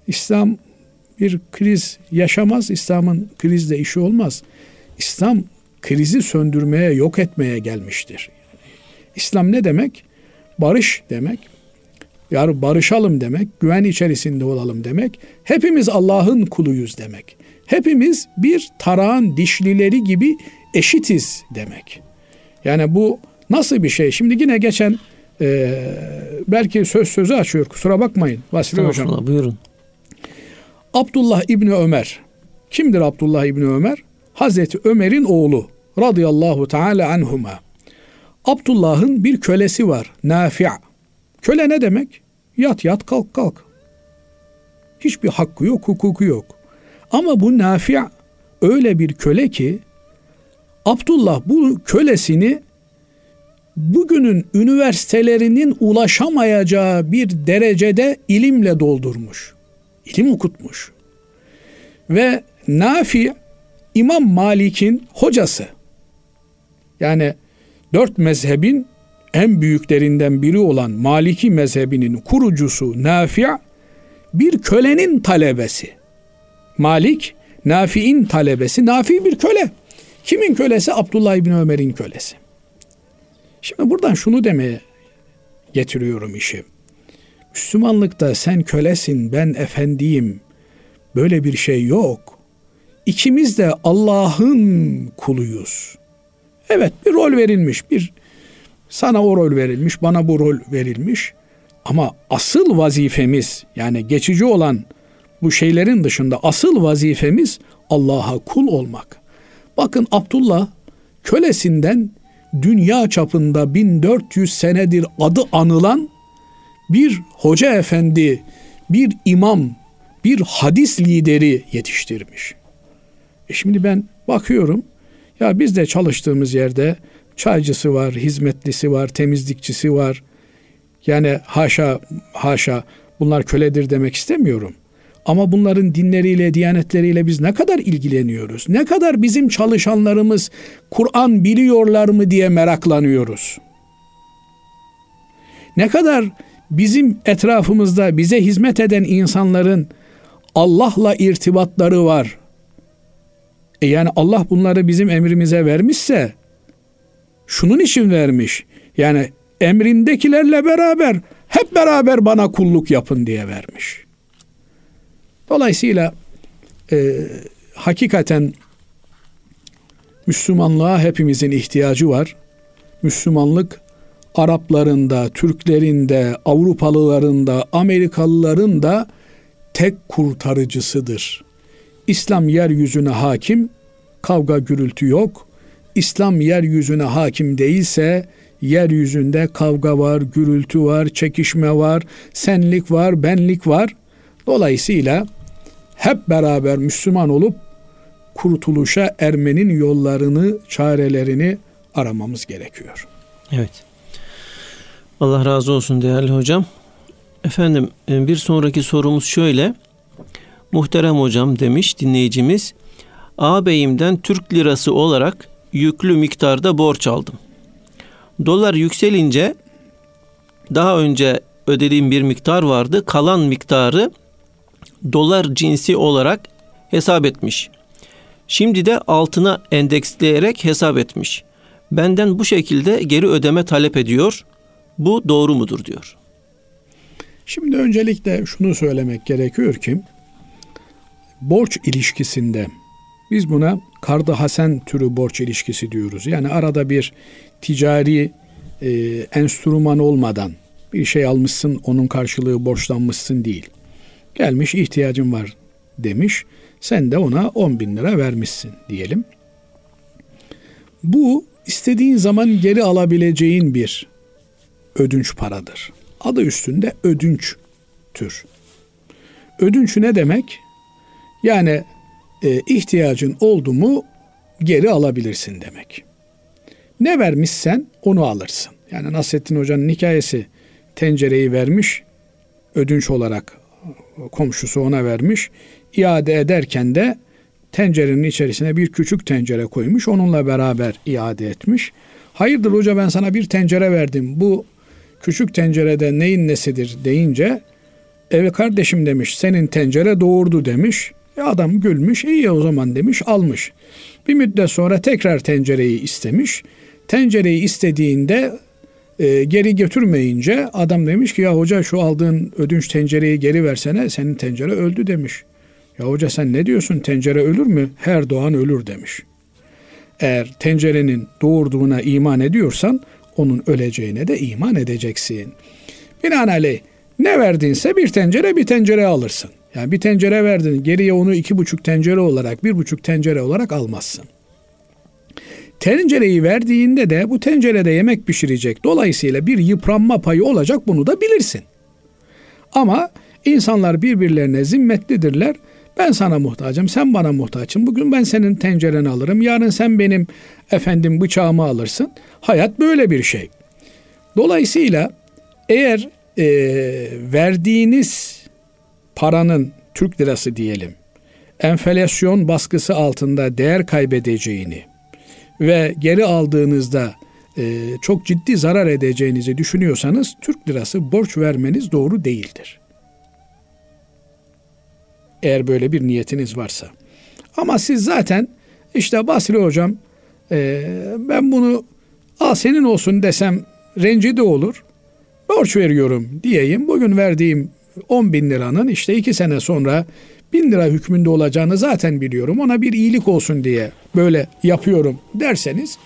İslam bir kriz yaşamaz. İslam'ın krizle işi olmaz. İslam krizi söndürmeye, yok etmeye gelmiştir. İslam ne demek? Barış demek. Yani barışalım demek, güven içerisinde olalım demek. Hepimiz Allah'ın kuluyuz demek. Hepimiz bir tarağın dişlileri gibi eşitiz demek. Yani bu nasıl bir şey? Şimdi yine geçen e, belki söz sözü açıyor kusura bakmayın Vasfi Hocam. Buyurun. Abdullah İbni Ömer. Kimdir Abdullah İbni Ömer? Hazreti Ömer'in oğlu radıyallahu teala anhuma. Abdullah'ın bir kölesi var. Nafi'. Köle ne demek? Yat yat kalk kalk. Hiçbir hakkı yok, hukuku yok. Ama bu Nafi' öyle bir köle ki Abdullah bu kölesini bugünün üniversitelerinin ulaşamayacağı bir derecede ilimle doldurmuş ilim okutmuş. Ve Nafi İmam Malik'in hocası. Yani dört mezhebin en büyüklerinden biri olan Maliki mezhebinin kurucusu Nafi bir kölenin talebesi. Malik Nafi'in talebesi. Nafi bir köle. Kimin kölesi? Abdullah İbni Ömer'in kölesi. Şimdi buradan şunu demeye getiriyorum işi. Müslümanlıkta sen kölesin, ben efendiyim. Böyle bir şey yok. İkimiz de Allah'ın kuluyuz. Evet bir rol verilmiş, bir sana o rol verilmiş, bana bu rol verilmiş. Ama asıl vazifemiz yani geçici olan bu şeylerin dışında asıl vazifemiz Allah'a kul olmak. Bakın Abdullah kölesinden dünya çapında 1400 senedir adı anılan bir hoca efendi, bir imam, bir hadis lideri yetiştirmiş. E şimdi ben bakıyorum ya biz de çalıştığımız yerde çaycısı var, hizmetlisi var, temizlikçisi var. Yani haşa haşa bunlar köledir demek istemiyorum. Ama bunların dinleriyle, diyanetleriyle biz ne kadar ilgileniyoruz? Ne kadar bizim çalışanlarımız Kur'an biliyorlar mı diye meraklanıyoruz? Ne kadar bizim etrafımızda bize hizmet eden insanların Allah'la irtibatları var. E yani Allah bunları bizim emrimize vermişse şunun için vermiş. Yani emrindekilerle beraber hep beraber bana kulluk yapın diye vermiş. Dolayısıyla e, hakikaten Müslümanlığa hepimizin ihtiyacı var. Müslümanlık Arapların da, Türklerin de, tek kurtarıcısıdır. İslam yeryüzüne hakim, kavga gürültü yok. İslam yeryüzüne hakim değilse yeryüzünde kavga var, gürültü var, çekişme var, senlik var, benlik var. Dolayısıyla hep beraber Müslüman olup kurtuluşa ermenin yollarını, çarelerini aramamız gerekiyor. Evet. Allah razı olsun değerli hocam. Efendim e, bir sonraki sorumuz şöyle. Muhterem hocam demiş dinleyicimiz. Ağabeyimden Türk lirası olarak yüklü miktarda borç aldım. Dolar yükselince daha önce ödediğim bir miktar vardı. Kalan miktarı dolar cinsi olarak hesap etmiş. Şimdi de altına endeksleyerek hesap etmiş. Benden bu şekilde geri ödeme talep ediyor. Bu doğru mudur diyor. Şimdi öncelikle şunu söylemek gerekiyor ki borç ilişkisinde biz buna kardı hasen türü borç ilişkisi diyoruz. Yani arada bir ticari e, enstrüman olmadan bir şey almışsın onun karşılığı borçlanmışsın değil. Gelmiş ihtiyacın var demiş. Sen de ona 10 bin lira vermişsin diyelim. Bu istediğin zaman geri alabileceğin bir ödünç paradır. Adı üstünde ödünç tür. Ödünç ne demek? Yani e, ihtiyacın oldu mu geri alabilirsin demek. Ne vermişsen onu alırsın. Yani Nasrettin Hoca'nın hikayesi tencereyi vermiş, ödünç olarak komşusu ona vermiş. İade ederken de tencerenin içerisine bir küçük tencere koymuş. Onunla beraber iade etmiş. Hayırdır hoca ben sana bir tencere verdim. Bu küçük tencerede neyin nesidir deyince eve kardeşim demiş senin tencere doğurdu demiş. E adam gülmüş iyi o zaman demiş almış. Bir müddet sonra tekrar tencereyi istemiş. Tencereyi istediğinde e, geri götürmeyince adam demiş ki ya hoca şu aldığın ödünç tencereyi geri versene senin tencere öldü demiş. Ya hoca sen ne diyorsun tencere ölür mü? Her doğan ölür demiş. Eğer tencerenin doğurduğuna iman ediyorsan onun öleceğine de iman edeceksin. Binaenaleyh ne verdinse bir tencere bir tencere alırsın. Yani bir tencere verdin geriye onu iki buçuk tencere olarak bir buçuk tencere olarak almazsın. Tencereyi verdiğinde de bu tencerede yemek pişirecek. Dolayısıyla bir yıpranma payı olacak bunu da bilirsin. Ama insanlar birbirlerine zimmetlidirler. Ben sana muhtacım, sen bana muhtaçsın. Bugün ben senin tencereni alırım, yarın sen benim efendim bıçağımı alırsın. Hayat böyle bir şey. Dolayısıyla eğer e, verdiğiniz paranın Türk lirası diyelim, enflasyon baskısı altında değer kaybedeceğini ve geri aldığınızda e, çok ciddi zarar edeceğinizi düşünüyorsanız Türk lirası borç vermeniz doğru değildir. Eğer böyle bir niyetiniz varsa. Ama siz zaten işte Basri hocam e, ben bunu Al senin olsun desem rencide olur. Borç veriyorum diyeyim. Bugün verdiğim 10 bin liranın işte iki sene sonra bin lira hükmünde olacağını zaten biliyorum. Ona bir iyilik olsun diye böyle yapıyorum derseniz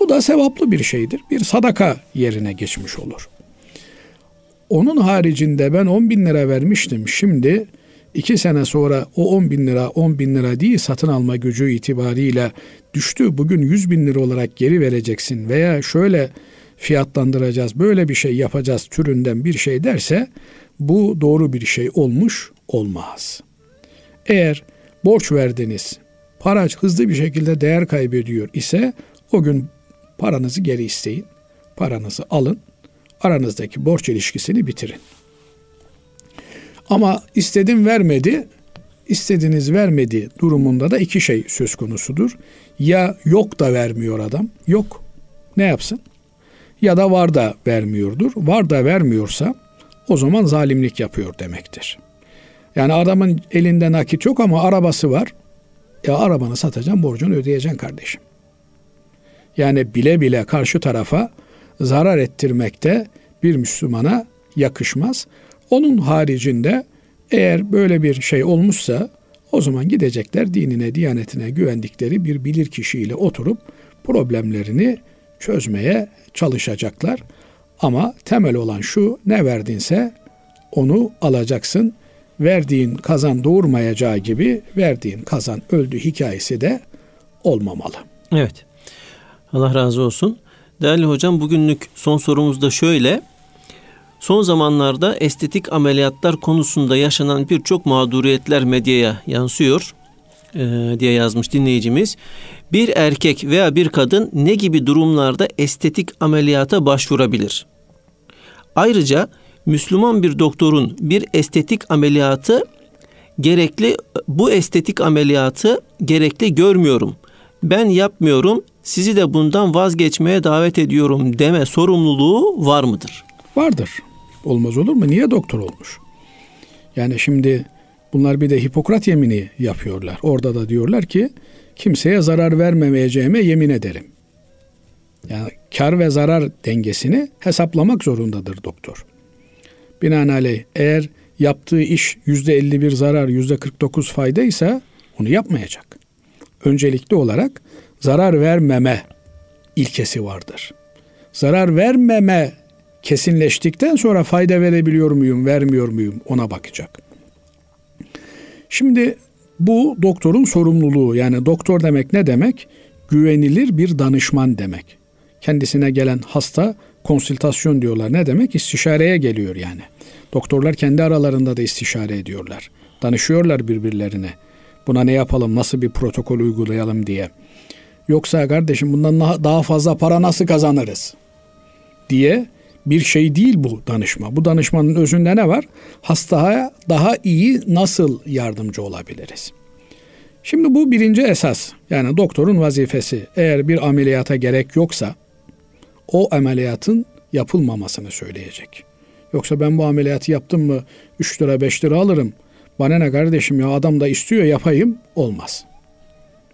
bu da sevaplı bir şeydir. Bir sadaka yerine geçmiş olur. Onun haricinde ben 10 bin lira vermiştim. Şimdi iki sene sonra o 10 bin lira 10 bin lira değil satın alma gücü itibariyle düştü. Bugün 100 bin lira olarak geri vereceksin veya şöyle fiyatlandıracağız böyle bir şey yapacağız türünden bir şey derse bu doğru bir şey olmuş olmaz. Eğer borç verdiniz para hızlı bir şekilde değer kaybediyor ise o gün paranızı geri isteyin. Paranızı alın. Aranızdaki borç ilişkisini bitirin. Ama istedim vermedi, istediğiniz vermedi durumunda da iki şey söz konusudur. Ya yok da vermiyor adam, yok. Ne yapsın? Ya da var da vermiyordur. Var da vermiyorsa o zaman zalimlik yapıyor demektir. Yani adamın elinde nakit yok ama arabası var. Ya arabanı satacaksın, borcunu ödeyeceksin kardeşim. Yani bile bile karşı tarafa zarar ettirmekte bir Müslümana yakışmaz. Onun haricinde eğer böyle bir şey olmuşsa o zaman gidecekler dinine, diyanetine güvendikleri bir bilir kişiyle oturup problemlerini çözmeye çalışacaklar. Ama temel olan şu ne verdinse onu alacaksın. Verdiğin kazan doğurmayacağı gibi verdiğin kazan öldü hikayesi de olmamalı. Evet. Allah razı olsun. Değerli hocam bugünlük son sorumuz da şöyle. Son zamanlarda estetik ameliyatlar konusunda yaşanan birçok mağduriyetler medyaya yansıyor e, diye yazmış dinleyicimiz. Bir erkek veya bir kadın ne gibi durumlarda estetik ameliyata başvurabilir? Ayrıca Müslüman bir doktorun bir estetik ameliyatı gerekli bu estetik ameliyatı gerekli görmüyorum. Ben yapmıyorum. Sizi de bundan vazgeçmeye davet ediyorum deme sorumluluğu var mıdır? Vardır. Olmaz olur mu? Niye doktor olmuş? Yani şimdi bunlar bir de Hipokrat yemini yapıyorlar. Orada da diyorlar ki kimseye zarar vermemeyeceğime yemin ederim. Yani kar ve zarar dengesini hesaplamak zorundadır doktor. Binaenaleyh eğer yaptığı iş yüzde 51 zarar, yüzde 49 faydaysa onu yapmayacak. Öncelikli olarak zarar vermeme ilkesi vardır. Zarar vermeme kesinleştikten sonra fayda verebiliyor muyum, vermiyor muyum ona bakacak. Şimdi bu doktorun sorumluluğu yani doktor demek ne demek? Güvenilir bir danışman demek. Kendisine gelen hasta konsültasyon diyorlar. Ne demek? İstişareye geliyor yani. Doktorlar kendi aralarında da istişare ediyorlar. Danışıyorlar birbirlerine. Buna ne yapalım, nasıl bir protokol uygulayalım diye. Yoksa kardeşim bundan daha fazla para nasıl kazanırız diye bir şey değil bu danışma. Bu danışmanın özünde ne var? Hastaya daha iyi nasıl yardımcı olabiliriz? Şimdi bu birinci esas. Yani doktorun vazifesi. Eğer bir ameliyata gerek yoksa o ameliyatın yapılmamasını söyleyecek. Yoksa ben bu ameliyatı yaptım mı 3 lira 5 lira alırım. Bana ne kardeşim ya adam da istiyor yapayım olmaz.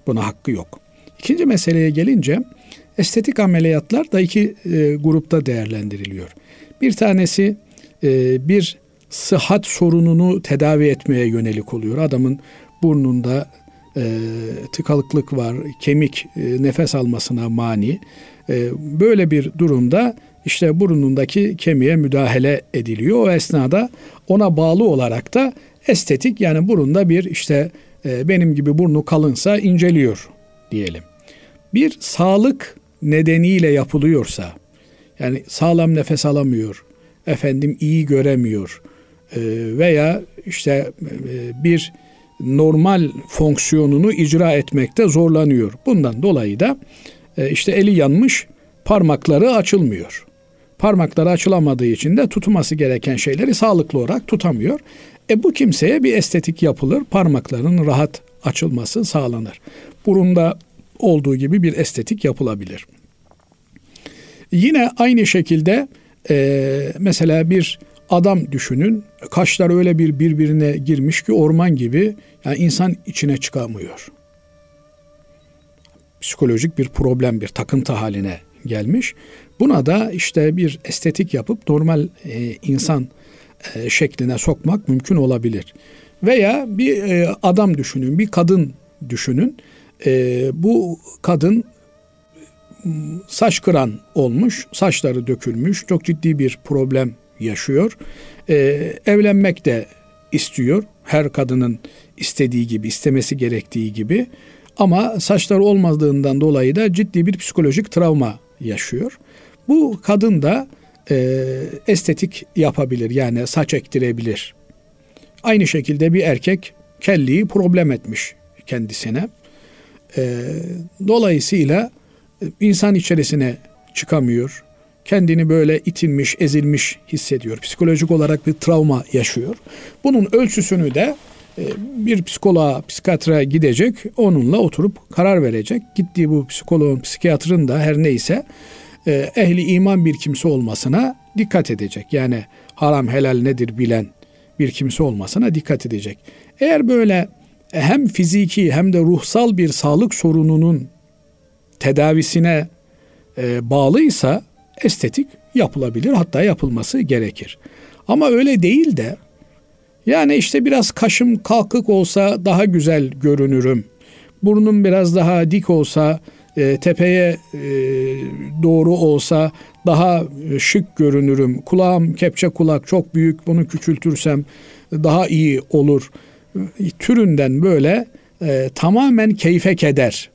Buna hakkı yok. İkinci meseleye gelince estetik ameliyatlar da iki e, grupta değerlendiriliyor. Bir tanesi e, bir sıhhat sorununu tedavi etmeye yönelik oluyor. Adamın burnunda e, tıkalıklık var, kemik e, nefes almasına mani. E, böyle bir durumda işte burnundaki kemiğe müdahale ediliyor. O esnada ona bağlı olarak da estetik yani burunda bir işte e, benim gibi burnu kalınsa inceliyor diyelim. Bir sağlık nedeniyle yapılıyorsa yani sağlam nefes alamıyor, efendim iyi göremiyor e, veya işte e, bir normal fonksiyonunu icra etmekte zorlanıyor. Bundan dolayı da e, işte eli yanmış parmakları açılmıyor. Parmakları açılamadığı için de tutması gereken şeyleri sağlıklı olarak tutamıyor. E bu kimseye bir estetik yapılır. Parmakların rahat açılması sağlanır. Burunda olduğu gibi bir estetik yapılabilir. Yine aynı şekilde e, mesela bir adam düşünün. Kaşlar öyle bir birbirine girmiş ki orman gibi yani insan içine çıkamıyor. Psikolojik bir problem, bir takıntı haline gelmiş. Buna da işte bir estetik yapıp normal e, insan e, şekline sokmak mümkün olabilir. Veya bir e, adam düşünün, bir kadın düşünün. E, bu kadın saç kıran olmuş, saçları dökülmüş, çok ciddi bir problem yaşıyor. E, evlenmek de istiyor. Her kadının istediği gibi, istemesi gerektiği gibi. Ama saçları olmadığından dolayı da ciddi bir psikolojik travma yaşıyor. Bu kadın da e, estetik yapabilir yani saç ektirebilir. Aynı şekilde bir erkek kelliği problem etmiş kendisine. E, dolayısıyla e, insan içerisine çıkamıyor. Kendini böyle itilmiş, ezilmiş hissediyor. Psikolojik olarak bir travma yaşıyor. Bunun ölçüsünü de e, bir psikoloğa, psikiyatra gidecek, onunla oturup karar verecek. Gittiği bu psikoloğun, psikiyatrın da her neyse e, ehli iman bir kimse olmasına dikkat edecek. Yani haram helal nedir bilen bir kimse olmasına dikkat edecek. Eğer böyle hem fiziki hem de ruhsal bir sağlık sorununun tedavisine e, bağlıysa estetik yapılabilir hatta yapılması gerekir. Ama öyle değil de yani işte biraz kaşım kalkık olsa daha güzel görünürüm. Burnum biraz daha dik olsa e, tepeye e, doğru olsa daha şık görünürüm. Kulağım kepçe kulak çok büyük bunu küçültürsem daha iyi olur. Türünden böyle e, tamamen keyfe keder.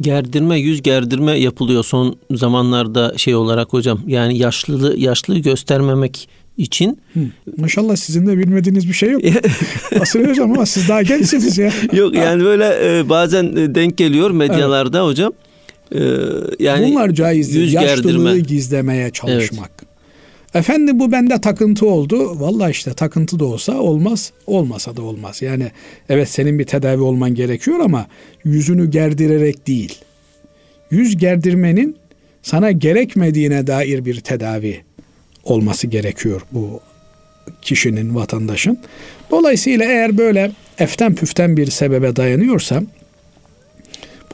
Gerdirme, yüz gerdirme yapılıyor son zamanlarda şey olarak hocam. Yani yaşlılığı yaşlı göstermemek için. Hı. Maşallah sizin de bilmediğiniz bir şey yok. Asıl hocam ama siz daha gençsiniz ya. yok yani böyle e, bazen e, denk geliyor medyalarda evet. hocam. Ee, yani Bunlar caizdir. Yüz Yaşlılığı gerdirme. gizlemeye çalışmak. Evet. Efendi bu bende takıntı oldu. Vallahi işte takıntı da olsa olmaz, olmasa da olmaz. Yani evet senin bir tedavi olman gerekiyor ama yüzünü gerdirerek değil. Yüz gerdirmenin sana gerekmediğine dair bir tedavi olması gerekiyor bu kişinin, vatandaşın. Dolayısıyla eğer böyle eften püften bir sebebe dayanıyorsa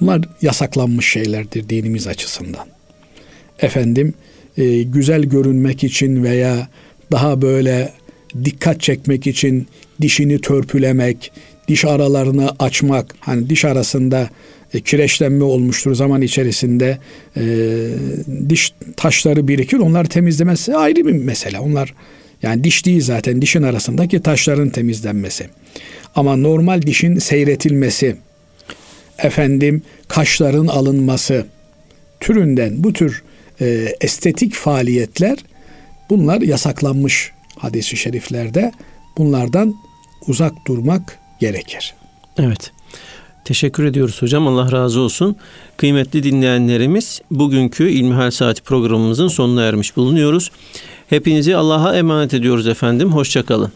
Bunlar yasaklanmış şeylerdir dinimiz açısından. Efendim e, güzel görünmek için veya daha böyle dikkat çekmek için dişini törpülemek, diş aralarını açmak, hani diş arasında e, kireçlenme olmuştur zaman içerisinde e, diş taşları birikir, onları temizlemesi ayrı bir mesele. Onlar yani diş değil zaten dişin arasındaki taşların temizlenmesi. Ama normal dişin seyretilmesi, efendim kaşların alınması türünden bu tür e, estetik faaliyetler bunlar yasaklanmış hadisi şeriflerde. Bunlardan uzak durmak gerekir. Evet. Teşekkür ediyoruz hocam. Allah razı olsun. Kıymetli dinleyenlerimiz bugünkü İlmihal Saati programımızın sonuna ermiş bulunuyoruz. Hepinizi Allah'a emanet ediyoruz efendim. Hoşçakalın.